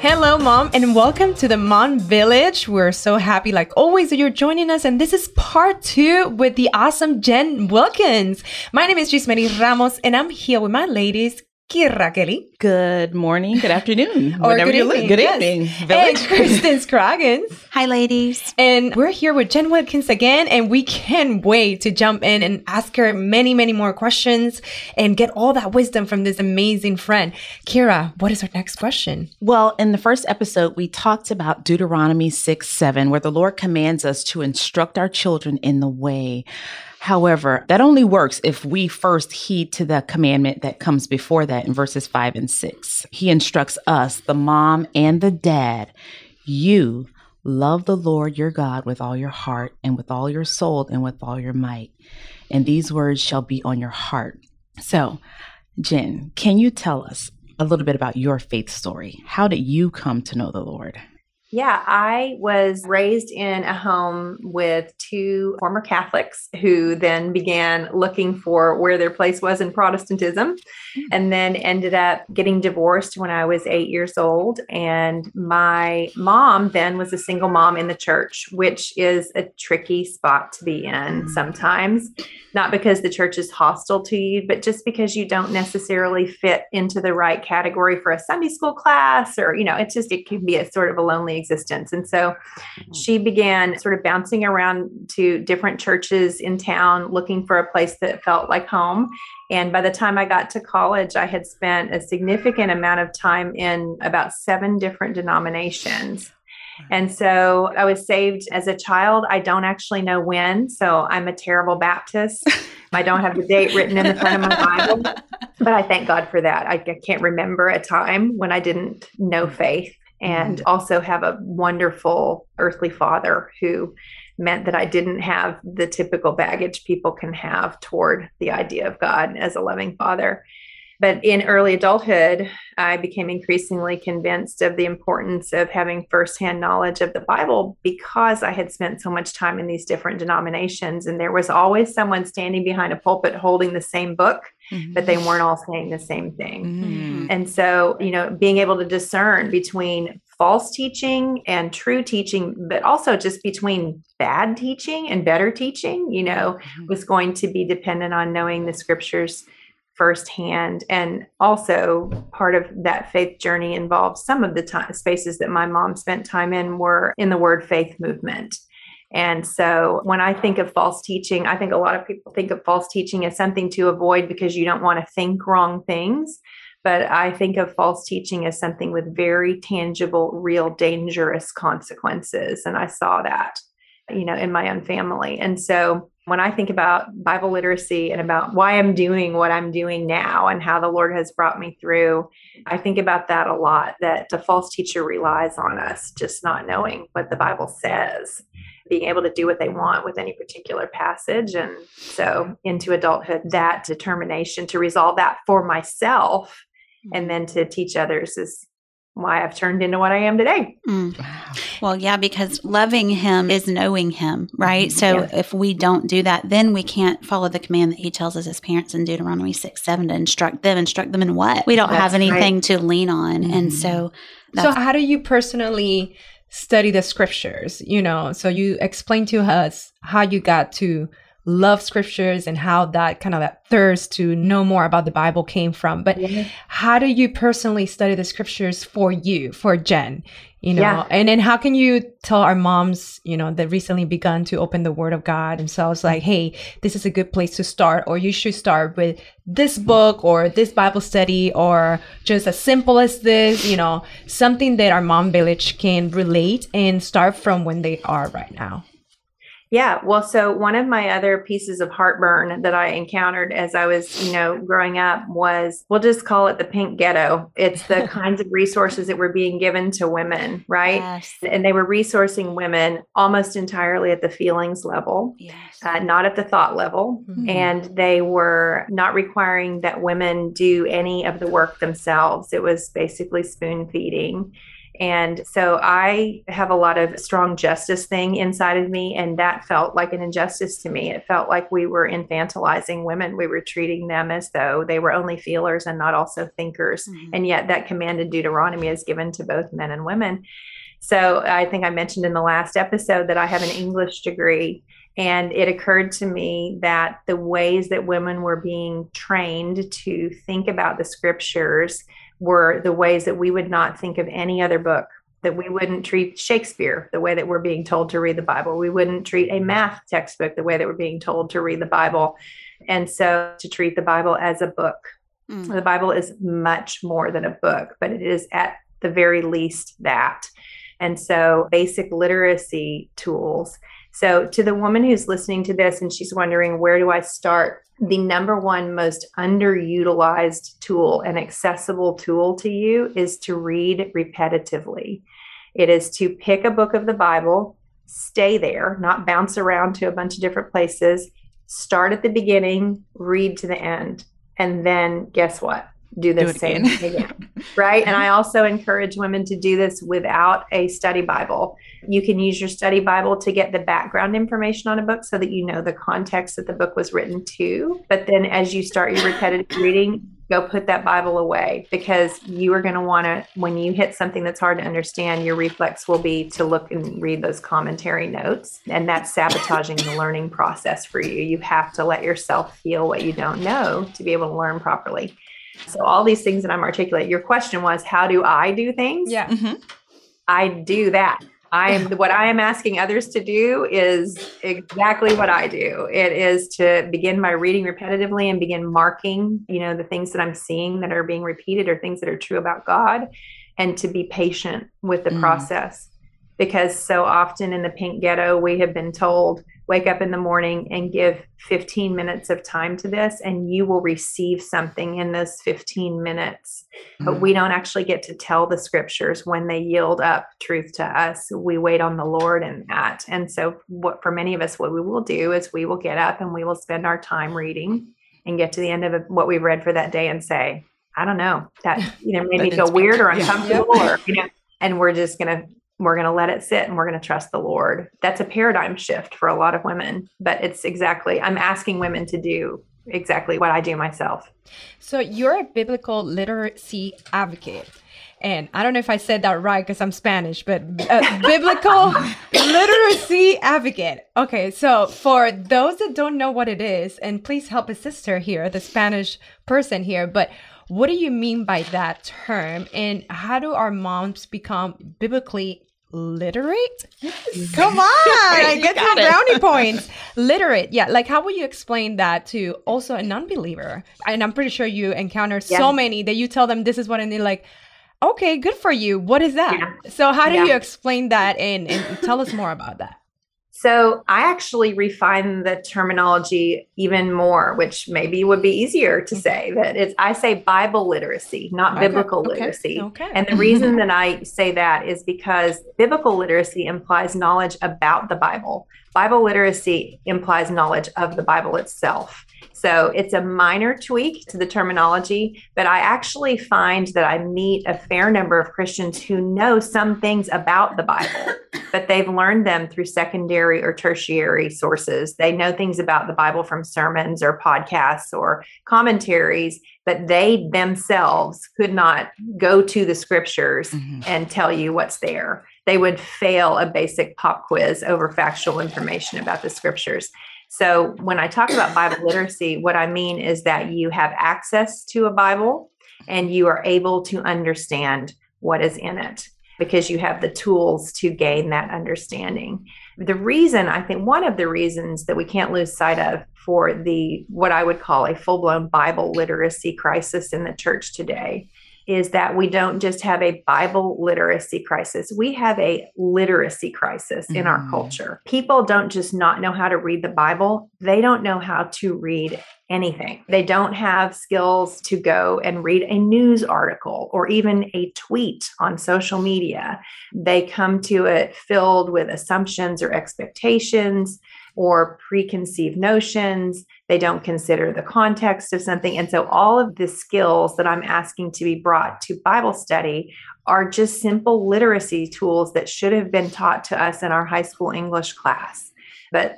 Hello, Mom, and welcome to the Mom Village. We're so happy, like always, that you're joining us. And this is part two with the awesome Jen Wilkins. My name is Gismeri Ramos, and I'm here with my ladies, Kira Kelly. Good morning, good afternoon, Or whenever good you look. evening, Good yes. evening, And. Kristen Scroggins. Hi, ladies. And we're here with Jen Wilkins again, and we can't wait to jump in and ask her many, many more questions and get all that wisdom from this amazing friend. Kira, what is our next question? Well, in the first episode, we talked about Deuteronomy 6 7, where the Lord commands us to instruct our children in the way. However, that only works if we first heed to the commandment that comes before that in verses 5 and 6. He instructs us, the mom and the dad, you love the Lord your God with all your heart and with all your soul and with all your might. And these words shall be on your heart. So, Jen, can you tell us a little bit about your faith story? How did you come to know the Lord? Yeah, I was raised in a home with two former Catholics who then began looking for where their place was in Protestantism hmm. and then ended up getting divorced when I was eight years old. And my mom then was a single mom in the church, which is a tricky spot to be in mm. sometimes, not because the church is hostile to you, but just because you don't necessarily fit into the right category for a Sunday school class or, you know, it's just, it can be a sort of a lonely existence. And so mm-hmm. she began sort of bouncing around to different churches in town looking for a place that felt like home. And by the time I got to college, I had spent a significant amount of time in about seven different denominations. And so I was saved as a child. I don't actually know when. So I'm a terrible Baptist. I don't have the date written in the front of my Bible, but I thank God for that. I, I can't remember a time when I didn't know mm-hmm. faith and mm-hmm. also have a wonderful earthly father who meant that I didn't have the typical baggage people can have toward the idea of God as a loving father. But in early adulthood, I became increasingly convinced of the importance of having firsthand knowledge of the Bible because I had spent so much time in these different denominations. And there was always someone standing behind a pulpit holding the same book, but they weren't all saying the same thing. Mm-hmm. And so, you know, being able to discern between false teaching and true teaching, but also just between bad teaching and better teaching, you know, was going to be dependent on knowing the scriptures firsthand. And also, part of that faith journey involved some of the time, spaces that my mom spent time in were in the word faith movement. And so when I think of false teaching, I think a lot of people think of false teaching as something to avoid because you don't want to think wrong things. But I think of false teaching as something with very tangible, real dangerous consequences. And I saw that, you know, in my own family. And so when I think about Bible literacy and about why I'm doing what I'm doing now and how the Lord has brought me through, I think about that a lot that the false teacher relies on us just not knowing what the Bible says, being able to do what they want with any particular passage. And so into adulthood, that determination to resolve that for myself and mm-hmm. then to teach others is why I've turned into what I am today. Mm. Well, yeah, because loving him is knowing him, right? So Yeah. if we don't do that, then we can't follow the command that he tells us as parents in Deuteronomy 6 7 to instruct them. Instruct them in what? We don't have That's anything to lean on. And Mhm. so So, that's how do you personally study the scriptures? You know, so you explain to us how you got to love scriptures and how that kind of that thirst to know more about the Bible came from. But how do you personally study the scriptures for you, for Jen? You know, Yeah. and then how can you tell our moms, you know, that recently begun to open the Word of God themselves, like, hey, this is a good place to start, or you should start with this book or this Bible study, or just as simple as this, you know, something that our mom village can relate and start from when they are right now. Yeah, well, so one of my other pieces of heartburn that I encountered as I was, you know, growing up was we'll just call it the pink ghetto. It's the kinds of resources that were being given to women, right? Yes. And they were resourcing women almost entirely at the feelings level, Yes. uh, not at the thought level. Mhm. And they were not requiring that women do any of the work themselves. It was basically spoon feeding. And so I have a lot of strong justice thing inside of me, and that felt like an injustice to me. It felt like we were infantilizing women. We were treating them as though they were only feelers and not also thinkers. Mhm. And yet, that command in Deuteronomy is given to both men and women. So I think I mentioned in the last episode that I have an English degree. And it occurred to me that the ways that women were being trained to think about the scriptures were the ways that we would not think of any other book, that we wouldn't treat Shakespeare the way that we're being told to read the Bible. We wouldn't treat a math textbook the way that we're being told to read the Bible. And so to treat the Bible as a book. Mm. The Bible is much more than a book, but it is at the very least that. And so basic literacy tools. So, to the woman who's listening to this and she's wondering, where do I start? The number one most underutilized tool and accessible tool to you is to read repetitively. It is to pick a book of the Bible, stay there, not bounce around to a bunch of different places, start at the beginning, read to the end. And then guess what? Do the Do same again. thing again. right? And I mm-hmm. also encourage women to do this without a study Bible. You can use your study Bible to get the background information on a book so that you know the context that the book was written to. But then as you start your repetitive reading, go put that Bible away because you are going to want to, when you hit something that's hard to understand, your reflex will be to look and read those commentary notes. And that's sabotaging the learning process for you. You have to let yourself feel what you don't know to be able to learn properly. So, all these things that I'm articulating, your question was, how do I do things? Yeah. Mhm. I do that. I am what I am asking others to do is exactly what I do. It is to begin by reading repetitively and begin marking, you know, the things that I'm seeing that are being repeated or things that are true about God and to be patient with the Mm. process. Because so often in the pink ghetto, we have been told, wake up in the morning and give 15 minutes of time to this, and you will receive something in those 15 minutes. But we don't actually get to tell the scriptures when they yield up truth to us. We wait on the lord in that. And so what for many of us what we will do is we will get up and we will spend our time reading and get to the end of what we've read for that day and say i don't know. That you know made me feel weird or speak- yeah. uncomfortable or you know and we're just gonna we're going to let it sit and we're going to trust the lord that's a paradigm shift for a lot of women but it's exactly i'm asking women to do exactly what i do myself So you're a biblical literacy advocate. And I don't know if I said that right because I'm Spanish, but uh, biblical literacy advocate. Okay, so for those that don't know what it is, and please help a sister here, the Spanish person here, but what do you mean by that term? And how do our moms become biblically literate? Yes. Come on, I get some brownie points. Literate, yeah. Like, how would you explain that to also a non-believer? And I'm pretty sure you encounter Yeah. so many that you tell them this is what, and they're like, "Okay, good for you. What is that?" So, how do Yeah. you explain that and and tell us more about that? So I actually refine the terminology even more, which maybe would be easier to mm-hmm. say that it's I say Bible literacy, not Okay, biblical okay, literacy. okay. And the reason that I say that is because biblical literacy implies knowledge about the Bible. Bible literacy implies knowledge of the Bible itself. So it's a minor tweak to the terminology, but I actually find that I meet a fair number of Christians who know some things about the Bible, but they've learned them through secondary or tertiary sources. They know things about the Bible from sermons or podcasts or commentaries, but they themselves could not go to the scriptures Mhm. and tell you what's there. They would fail a basic pop quiz over factual information about the scriptures. So, when I talk about Bible literacy, what I mean is that you have access to a Bible and you are able to understand what is in it because you have the tools to gain that understanding. The reason, I think, one of the reasons that we can't lose sight of for the what I would call a full blown Bible literacy crisis in the church today is that we don't just have a Bible literacy crisis, we have a literacy crisis in our Mhm. culture. People don't just not know how to read the Bible, they don't know how to read anything. They don't have skills to go and read a news article or even a tweet on social media. They come to it filled with assumptions or expectations or preconceived notions. They don't consider the context of something. And so, all of the skills that I'm asking to be brought to Bible study are just simple literacy tools that should have been taught to us in our high school English class. But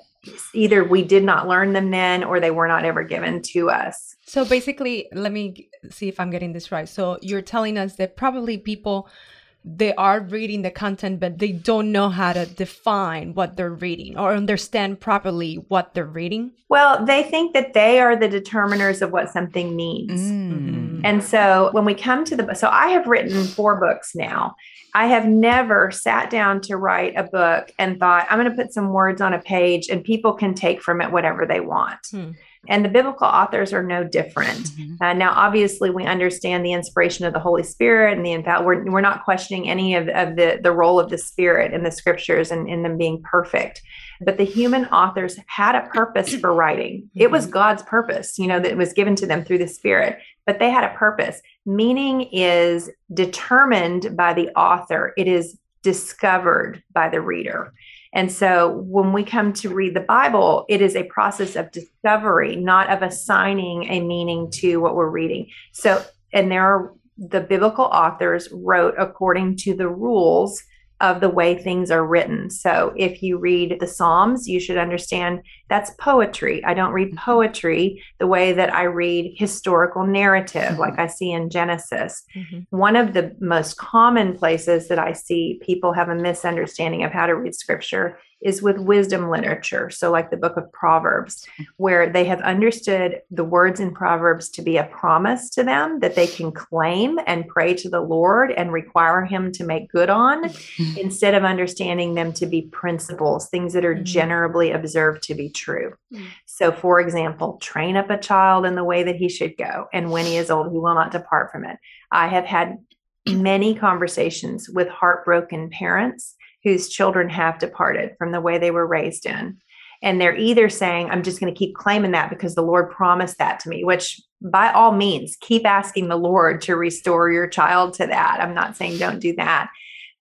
either we did not learn them then or they were not ever given to us. So basically, let me see if I'm getting this right. So you're telling us that probably people they are reading the content but they don't know how to define what they're reading or understand properly what they're reading. Well, they think that they are the determiners of what something means. Mm. And so when we come to the so I have written four books now. I have never sat down to write a book and thought I'm going to put some words on a page and people can take from it whatever they want. Hmm. And the biblical authors are no different. Mhm. Uh, now, obviously, we understand the inspiration of the Holy Spirit and the infallible. We're, we're not questioning any of, of the, the role of the Spirit in the scriptures and in them being perfect. But the human authors had a purpose for writing. It was God's purpose, you know, that was given to them through the Spirit, but they had a purpose. Meaning is determined by the author, it is discovered by the reader. And so when we come to read the Bible, it is a process of discovery, not of assigning a meaning to what we're reading. So, and there are the biblical authors wrote according to the rules of the way things are written. So if you read the Psalms, you should understand that's poetry. I don't read poetry the way that I read historical narrative, like I see in Genesis. Mhm. One of the most common places that I see people have a misunderstanding of how to read scripture is with wisdom literature. So, like the book of Proverbs, where they have understood the words in Proverbs to be a promise to them that they can claim and pray to the Lord and require Him to make good on, instead of understanding them to be principles, things that are Mhm. generally observed to be true. Mm. So, for example, train up a child in the way that he should go, and when he is old, he will not depart from it. I have had many conversations with heartbroken parents whose children have departed from the way they were raised in. And they're either saying, I'm just going to keep claiming that because the Lord promised that to me, which by all means, keep asking the Lord to restore your child to that. I'm not saying don't do that.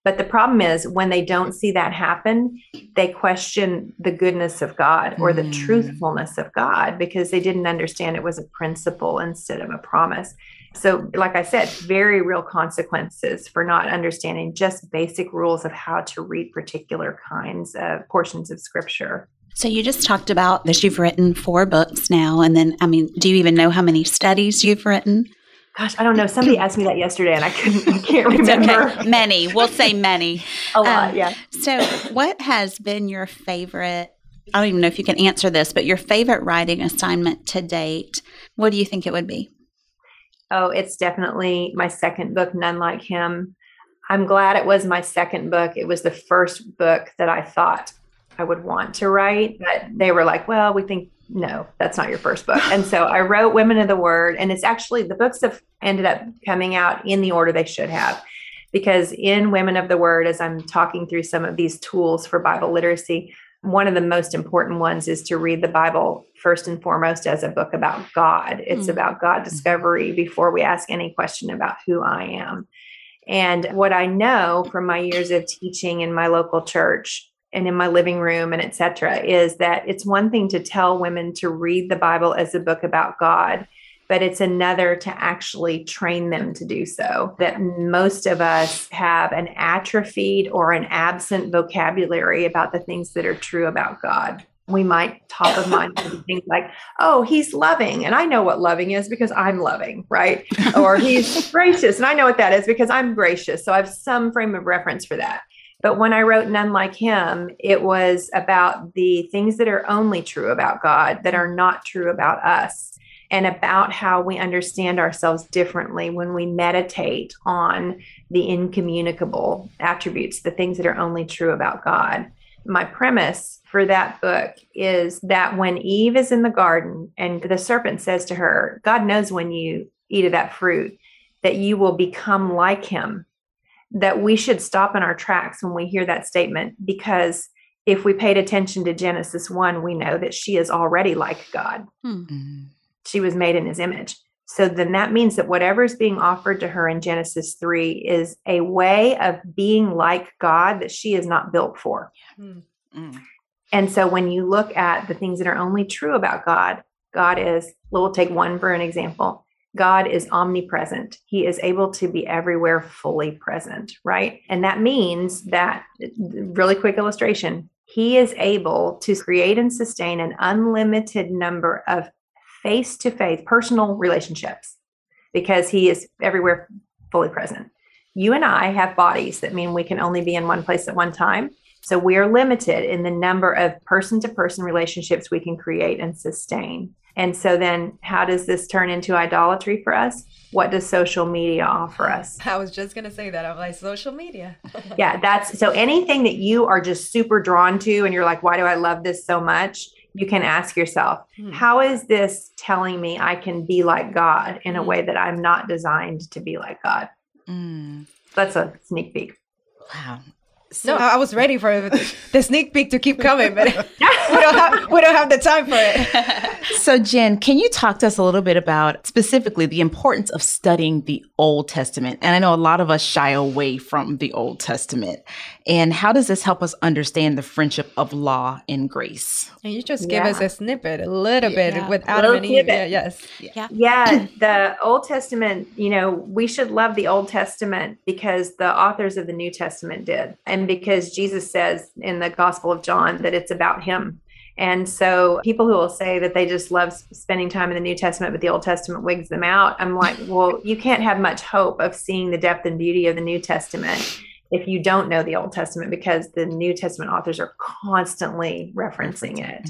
But the problem is when they don't see that happen, they question the goodness of God or the Mm. truthfulness of God because they didn't understand it was a principle instead of a promise. So, like I said, very real consequences for not understanding just basic rules of how to read particular kinds of portions of scripture. So you just talked about that you've written four books now, and then I mean, do you even know how many studies you've written? Gosh, I don't know. Somebody asked me that yesterday and I couldn't, I can't remember. okay, many. We'll say many. A lot, Um, yeah. So, what has been your favorite? I don't even know if you can answer this, but your favorite writing assignment to date. What do you think it would be? Oh, it's definitely my second book, None Like Him. I'm glad it was my second book. It was the first book that I thought I would want to write, but they were like, well, we think, no, that's not your first book. And so I wrote Women of the Word, and it's actually the books have ended up coming out in the order they should have. Because in Women of the Word, as I'm talking through some of these tools for Bible literacy, one of the most important ones is to read the Bible first and foremost as a book about God. It's Mm. about God discovery before we ask any question about who I am. And what I know from my years of teaching in my local church and in my living room and et cetera is that it's one thing to tell women to read the Bible as a book about God, but it's another to actually train them to do so. That most of us have an atrophied or an absent vocabulary about the things that are true about God. We might top of mind things like, oh, he's loving. And I know what loving is because I'm loving, right? or he's gracious. And I know what that is because I'm gracious. So I have some frame of reference for that. But when I wrote None Like Him, it was about the things that are only true about God that are not true about us, and about how we understand ourselves differently when we meditate on the incommunicable attributes, the things that are only true about God. My premise for that book is that when Eve is in the garden and the serpent says to her, God knows when you eat of that fruit, that you will become like him, that we should stop in our tracks when we hear that statement because if we paid attention to Genesis 1, we know that she is already like God. Hmm. Mm. She was made in his image. So then that means that whatever is being offered to her in Genesis 3 is a way of being like God that she is not built for. Mm. And so when you look at the things that are only true about God, God is, we'll take one for an example. God is omnipresent. He is able to be everywhere fully present, right? And that means that, really quick illustration, He is able to create and sustain an unlimited number of face to face personal relationships because He is everywhere fully present. You and I have bodies that mean we can only be in one place at one time. So we are limited in the number of person to person relationships we can create and sustain. And so then how does this turn into idolatry for us? What does social media offer us? I was just gonna say that. I'm like social media. Yeah, that's so anything that you are just super drawn to and you're like, why do I love this so much? You can ask yourself, Hmm. how is this telling me I can be like God in a Hmm. way that I'm not designed to be like God? Mm. That's a sneak peek. Wow. No, I I was ready for the sneak peek to keep coming, but we don't have we don't have the time for it. So, Jen, can you talk to us a little bit about specifically the importance of studying the Old Testament? And I know a lot of us shy away from the Old Testament. And how does this help us understand the friendship of law and grace? And you just give us a snippet, a little bit Yeah. with Adam Little and Eve. Yeah, yes. Yeah. Yeah, the Old Testament, you know, we should love the Old Testament because the authors of the New Testament did. And because Jesus says in the Gospel of John that it's about him. And so people who will say that they just love spending time in the New Testament, but the Old Testament wigs them out, I'm like, well, you can't have much hope of seeing the depth and beauty of the New Testament if you don't know the Old Testament because the New Testament authors are constantly referencing it.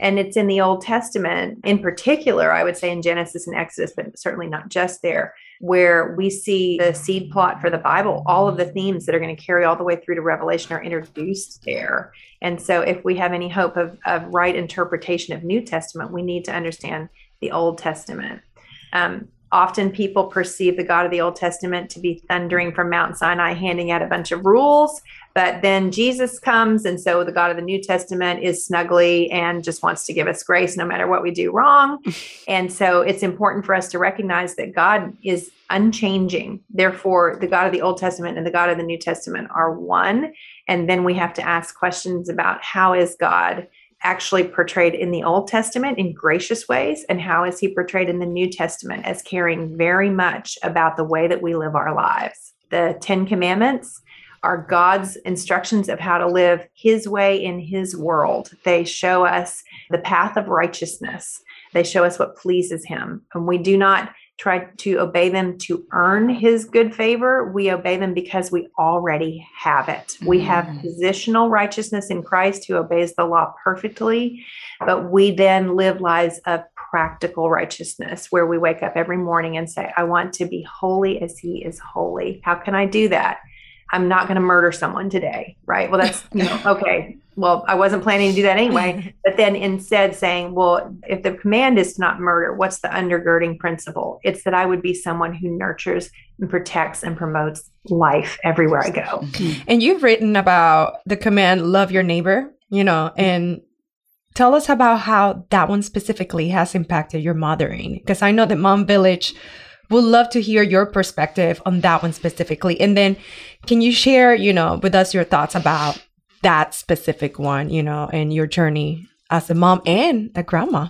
And it's in the Old Testament, in particular, I would say in Genesis and Exodus, but certainly not just there, where we see the seed plot for the Bible. All of the themes that are going to carry all the way through to Revelation are introduced there. And so, if we have any hope of, of right interpretation of New Testament, we need to understand the Old Testament. Um, often people perceive the God of the Old Testament to be thundering from Mount Sinai, handing out a bunch of rules. But then Jesus comes, and so the God of the New Testament is snuggly and just wants to give us grace no matter what we do wrong. and so it's important for us to recognize that God is unchanging. Therefore, the God of the Old Testament and the God of the New Testament are one. And then we have to ask questions about how is God actually portrayed in the Old Testament in gracious ways, and how is he portrayed in the New Testament as caring very much about the way that we live our lives. The Ten Commandments are God's instructions of how to live his way in his world. They show us the path of righteousness, they show us what pleases him. And we do not try to obey them to earn his good favor. We obey them because we already have it. We have Mm. positional righteousness in Christ who obeys the law perfectly, but we then live lives of practical righteousness where we wake up every morning and say, I want to be holy as he is holy. How can I do that? I'm not going to murder someone today, right? Well, that's, you know, okay. Well, I wasn't planning to do that anyway. But then instead saying, well, if the command is to not murder, what's the undergirding principle? It's that I would be someone who nurtures and protects and promotes life everywhere I go. Mm-hmm. And you've written about the command love your neighbor, you know, mm-hmm. and tell us about how that one specifically has impacted your mothering. Because I know that Mom Village would love to hear your perspective on that one specifically. And then can you share, you know, with us your thoughts about that specific one, you know, and your journey as a mom and a grandma?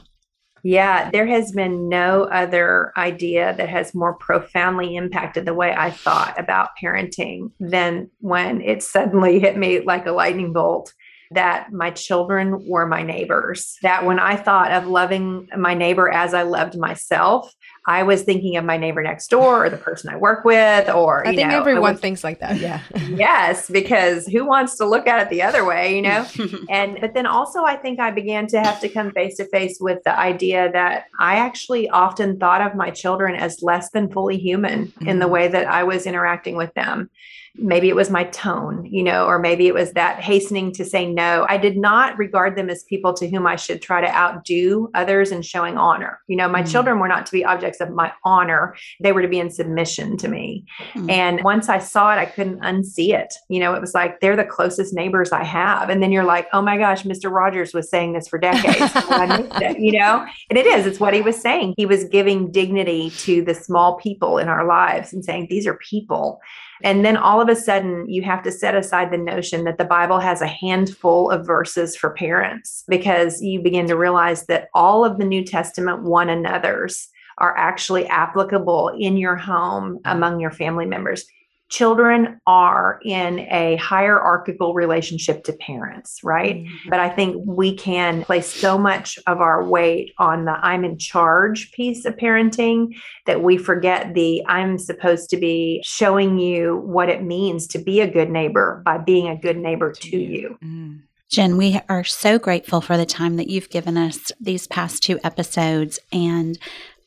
Yeah, there has been no other idea that has more profoundly impacted the way I thought about parenting than when it suddenly hit me like a lightning bolt that my children were my neighbors. That when I thought of loving my neighbor as I loved myself, I was thinking of my neighbor next door or the person I work with, or I you think know, everyone was- thinks like that. Yeah. yes, because who wants to look at it the other way, you know? and but then also I think I began to have to come face to face with the idea that I actually often thought of my children as less than fully human in the Mhm. way that I was interacting with them. Maybe it was my tone, you know, or maybe it was that hastening to say no. I did not regard them as people to whom I should try to outdo others in showing honor. You know, my mm. children were not to be objects of my honor, they were to be in submission to me. Mm. And once I saw it, I couldn't unsee it. You know, it was like they're the closest neighbors I have. And then you're like, oh my gosh, Mr. Rogers was saying this for decades. you know, and it is, it's what he was saying. He was giving dignity to the small people in our lives and saying, these are people and then all of a sudden, you have to set aside the notion that the Bible has a handful of verses for parents because you begin to realize that all of the New Testament one another's are actually applicable in your home mm-hmm. among your family members children are in a hierarchical relationship to parents, right? Mm-hmm. But I think we can place so much of our weight on the I'm in charge piece of parenting that we forget the I'm supposed to be showing you what it means to be a good neighbor by being a good neighbor to, to you. you. Mm. Jen, we are so grateful for the time that you've given us these past two episodes. And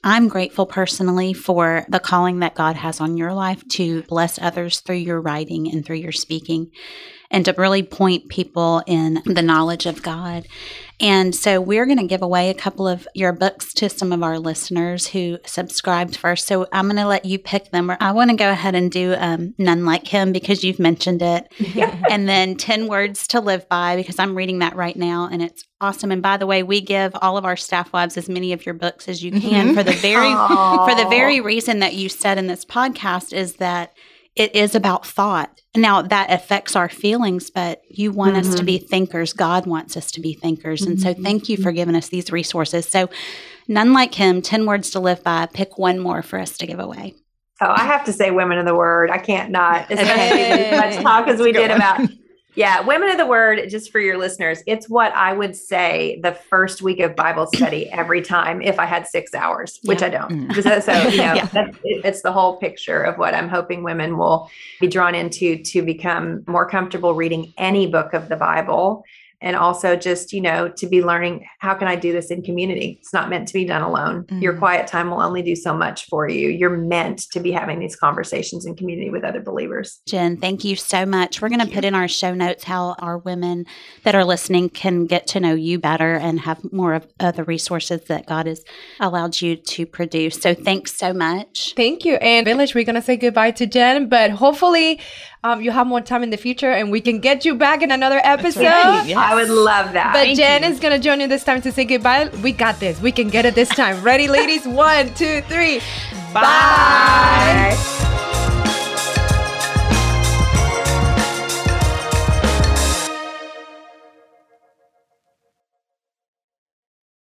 I'm grateful personally for the calling that God has on your life to bless others through your writing and through your speaking and to really point people in the knowledge of God. And so we're going to give away a couple of your books to some of our listeners who subscribed first. So I'm going to let you pick them. I want to go ahead and do um, None Like Him because you've mentioned it. and then 10 Words to Live By because I'm reading that right now and it's awesome. And by the way, we give all of our staff wives as many of your books as you can mm-hmm. for the very for the very reason that you said in this podcast is that it is about thought. Now that affects our feelings, but you want mm-hmm. us to be mm-hmm. thinkers. God wants us to be thinkers. Mm-hmm. And so thank you for mm-hmm. giving us these resources. So none like him, 10 words to live by. Pick one more for us to give away. Oh, I have to say women of the word. I can't not, especially as much talk as we did about yeah, Women of the Word, just for your listeners, it's what I would say the first week of Bible study every time if I had six hours, which yeah. I don't. Mm. So, so, you know, yeah. it, it's the whole picture of what I'm hoping women will be drawn into to become more comfortable reading any book of the Bible and also just you know to be learning how can i do this in community? It's not meant to be done alone. Mm-hmm. your quiet time will only do so much for you. You're meant to be having these conversations in community with other believers. Jen thank you so much. We're going to put in our show notes how our women that are listening can get to know you better and have more of uh, the resources that god has allowed you to produce. So thanks so much. Thank you. And village we're going to say goodbye to jen but hopefully um, you have more time in the future and we can get you back in another episode. Right. Yes. I would love that. But Thank Jen you. is going to join you this time to say goodbye. We got this. We can get it this time. Ready, ladies? One, two, three. Bye. Bye.